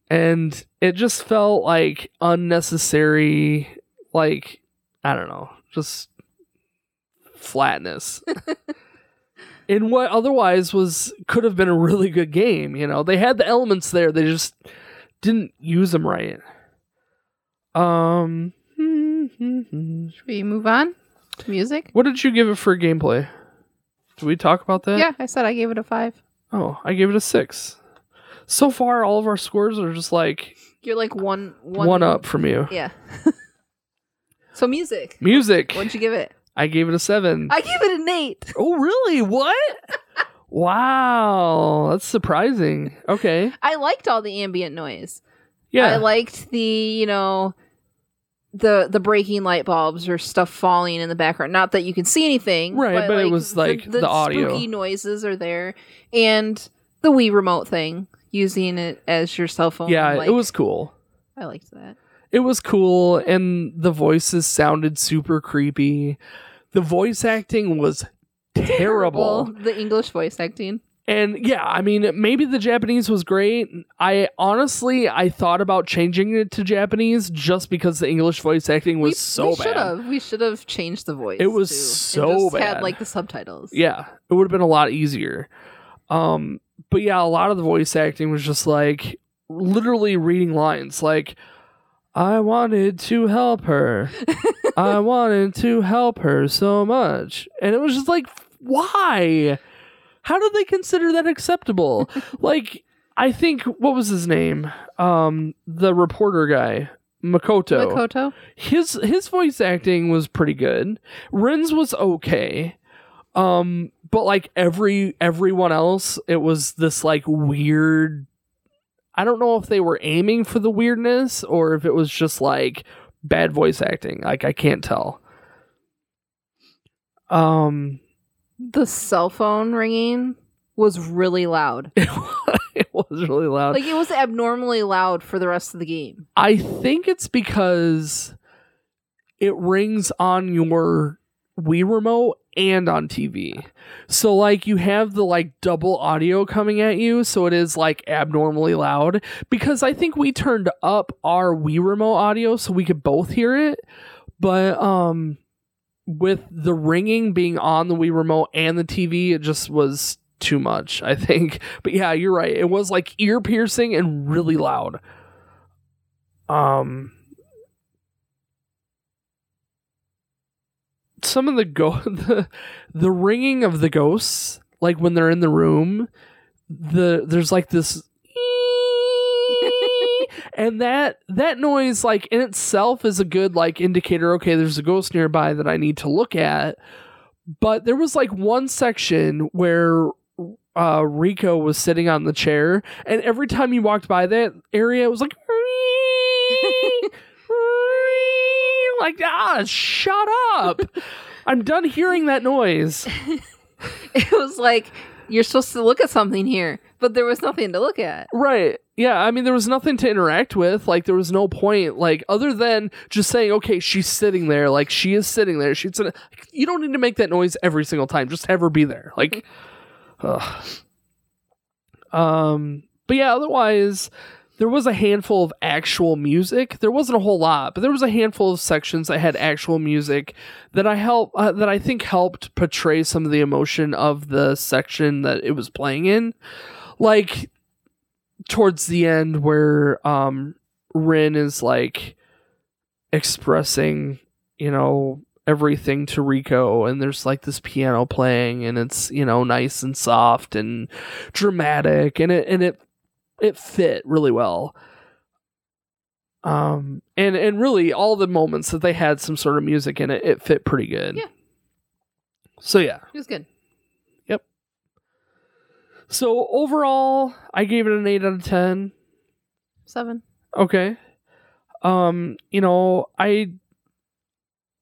and it just felt like unnecessary. Like I don't know, just flatness. In what otherwise was could have been a really good game, you know, they had the elements there. They just didn't use them right. Um, Should we move on to music? what did you give it for gameplay? Did we talk about that? Yeah, I said I gave it a five. Oh, I gave it a six. So far, all of our scores are just like You're like one one, one, up from you. Yeah. so music. Music. What'd you give it? I gave it a seven. I gave it an eight. oh, really? What? wow, that's surprising. Okay. I liked all the ambient noise. Yeah. I liked the, you know, the the breaking light bulbs or stuff falling in the background. Not that you can see anything, Right, but it was, like, the audio. spooky noises are there, and the Wii remote thing using it as your cell phone. yeah, like, it was cool. I liked that. It was cool, and the voices sounded super creepy. The voice acting was terrible. The English voice acting. And yeah, I mean, maybe the Japanese was great. I honestly, I thought about changing it to Japanese just because the English voice acting was we, so we bad. Should have. We should have changed the voice. It was too, so bad. Had like the subtitles. Yeah, it would have been a lot easier. Um, but yeah, a lot of the voice acting was just like literally reading lines like I wanted to help her. I wanted to help her so much. And it was just like why? How do they consider that acceptable? like I think what was his name? Um the reporter guy, Makoto Makoto. his his voice acting was pretty good. Ren's was okay. Um but like every everyone else it was this like weird I don't know if they were aiming for the weirdness or if it was just like bad voice acting. Like I can't tell. Um The cell phone ringing was really loud. it was really loud. Like it was abnormally loud for the rest of the game. I think it's because it rings on your Wii remote and on TV. So like you have the like double audio coming at you, so it is like abnormally loud because I think we turned up our Wii remote audio so we could both hear it. But um with the ringing being on the Wii remote and the TV, it just was too much, I think. But yeah, you're right. It was like ear piercing and really loud. Um some of the go the the ringing of the ghosts like when they're in the room the there's like this and that that noise like in itself is a good like indicator okay there's a ghost nearby that I need to look at. But there was like one section where uh Rico was sitting on the chair and every time you walked by that area it was like like ah shut up. I'm done hearing that noise. It was like you're supposed to look at something here, but there was nothing to look at. right. Yeah i mean there was nothing to interact with. Like there was no point like other than just saying okay she's sitting there. Like she is sitting there. She's sitting you don't need to make that noise every single time. Just have her be there. Like ugh. um but yeah otherwise there was a handful of actual music. There wasn't a whole lot, but there was a handful of sections that had actual music that I help uh, that I think helped portray some of the emotion of the section that it was playing in. Like towards the end where um Rin is like expressing, you know, everything to Rico and there's like this piano playing and it's, you know, nice and soft and dramatic and it and it it fit really well. Um, and and really all the moments that they had some sort of music in it, it fit pretty good. Yeah. So yeah. It was good. Yep. So overall, I gave it an eight out of ten. Seven. Okay. Um, you know, I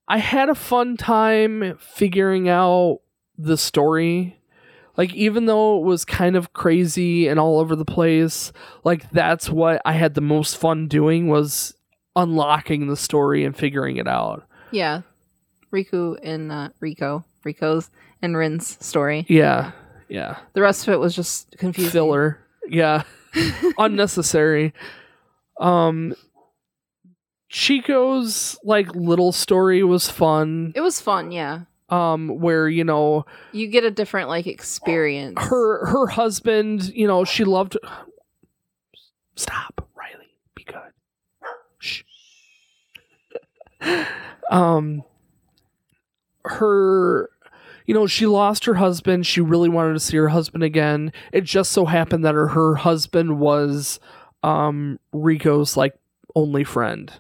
I had a fun time figuring out the story. Like even though it was kind of crazy and all over the place, like that's what I had the most fun doing was unlocking the story and figuring it out. Yeah. Riku and uh, Rico, Rico's and Rin's story. Yeah. Yeah. The rest of it was just confusing. Filler. Yeah. Unnecessary. Um Chico's like little story was fun. It was fun, yeah. Um where, you know, You get a different like experience. her her husband, you know, she loved Stop, Riley. Be good. Shh. um her you know, she lost her husband. She really wanted to see her husband again. It just so happened that her, her husband was um Rico's like only friend.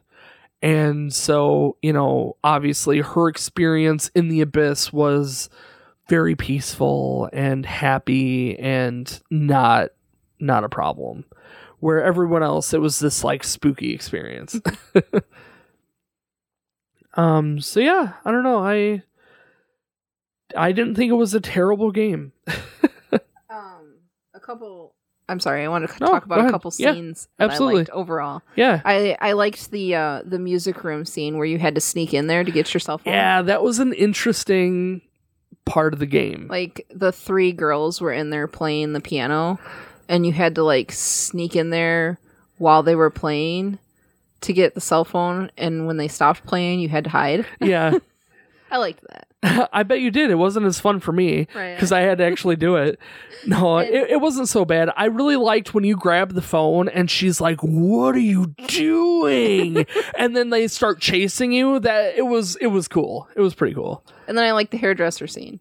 And so, you know, obviously her experience in the abyss was very peaceful and happy and not not a problem. Where everyone else it was this like spooky experience. um so yeah, I don't know. I I didn't think it was a terrible game. um a couple I'm sorry, I want to No, talk about a couple Yeah, scenes absolutely. I liked overall. Yeah. I I liked the uh the music room scene where you had to sneak in there to get yourself. Yeah, that was an interesting part of the game. Like the three girls were in there playing the piano and you had to like sneak in there while they were playing to get the cell phone and when they stopped playing you had to hide. yeah. I liked that. I bet you did. It wasn't as fun for me Right. because I had to actually do it. No, it, it wasn't so bad. I really liked when you grab the phone and she's like, "What are you doing?" and then they start chasing you. That it was it was cool. It was pretty cool. and then I like the hairdresser scene.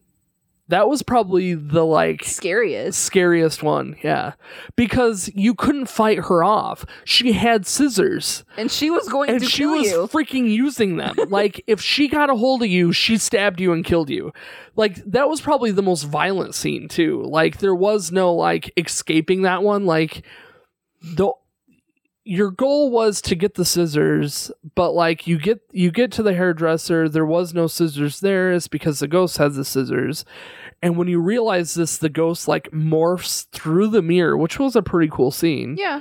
That was probably the like Scariest. scariest one. Yeah, because you couldn't fight her off. She had scissors. And she was going to. and to she was you. freaking using them. like if she got a hold of you, she stabbed you and killed you. Like that was probably the most violent scene too. Like there was no like escaping that one. Like the your goal was to get the scissors, but like you get you get to the hairdresser, there was no scissors there. It's because the ghost has the scissors. And when you realize this, the ghost like morphs through the mirror, which was a pretty cool scene Yeah.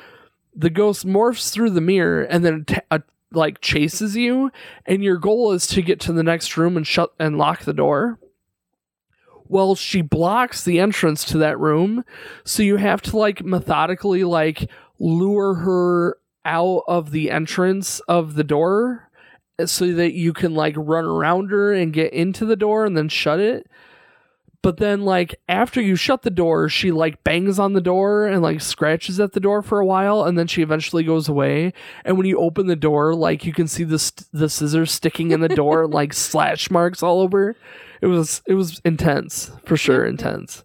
the ghost morphs through the mirror and then t- uh, like chases you and your goal is to get to the next room and shut and lock the door well she blocks the entrance to that room so you have to like methodically like lure her out of the entrance of the door eh, so that you can like run around her and get into the door and then shut it. But then like after you shut the door she like bangs on the door and like scratches at the door for a while and then she eventually goes away. And when you open the door like you can see the st- the scissors sticking in the door like slash marks all over. It was it was intense for sure intense.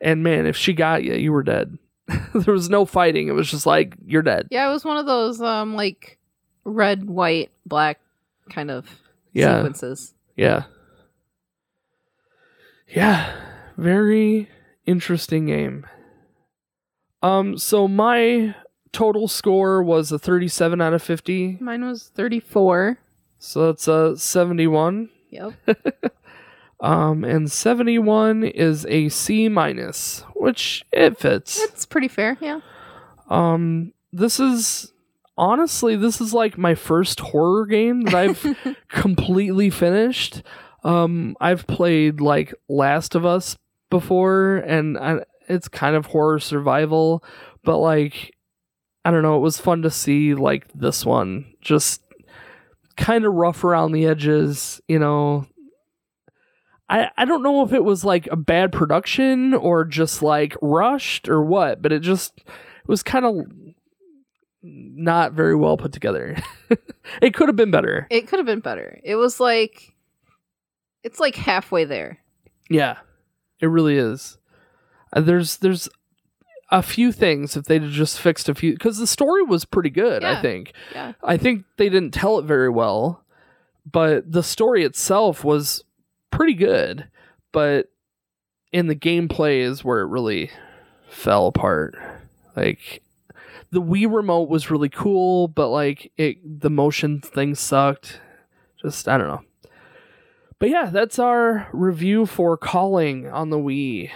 And man if she got you you were dead there was no fighting it was just like you're dead Yeah, it was one of those um like red, white, black kind of yeah sequences. Yeah. Yeah. Very interesting game. Um so my total score was a 37 out of 50. Mine was 34. So that's a 71. Yep. Um and 71 is a C minus, which it fits. It's pretty fair, yeah. Um this is honestly this is like my first horror game that I've completely finished. Um, I've played like Last of Us before, and I, it's kind of horror survival, but like I don't know, it was fun to see like this one just kind of rough around the edges, you know. I, I don't know if it was like a bad production or just like rushed or what, but it just it was kind of not very well put together. it could have been better. It could have been better. It was like it's like halfway there. Yeah, it really is. Uh, there's there's a few things if they'd just fixed a few because the story was pretty good. I Yeah. think. Yeah. I think they didn't tell it very well, but the story itself was pretty good. But in the gameplay is where it really fell apart. Like the Wii remote was really cool, but like it the motion thing sucked. Just I don't know. But yeah, that's our review for Calling on the Wii.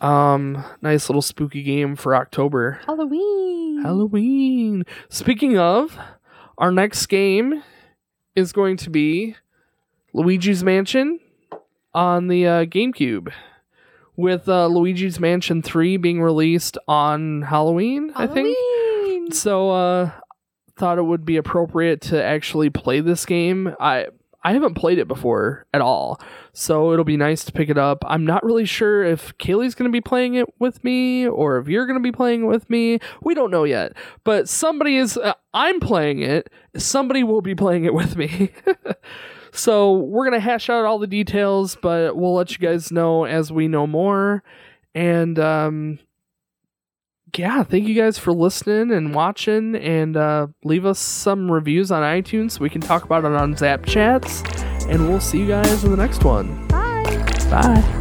Um, nice little spooky game for October. Halloween. Halloween. Speaking of, our next game is going to be Luigi's Mansion on the uh, GameCube, with uh, Luigi's Mansion 3 being released on Halloween, I think. So, uh, thought it would be appropriate to actually play this game. I I haven't played it before at all, so it'll be nice to pick it up. I'm not really sure if Kaylee's going to be playing it with me or if you're going to be playing it with me. We don't know yet, but somebody is. Uh, I'm playing it. Somebody will be playing it with me. so we're gonna hash out all the details, but we'll let you guys know as we know more. And um, yeah, thank you guys for listening and watching, and uh, leave us some reviews on iTunes so we can talk about it on Zap Chats. And we'll see you guys in the next one. Bye. Bye.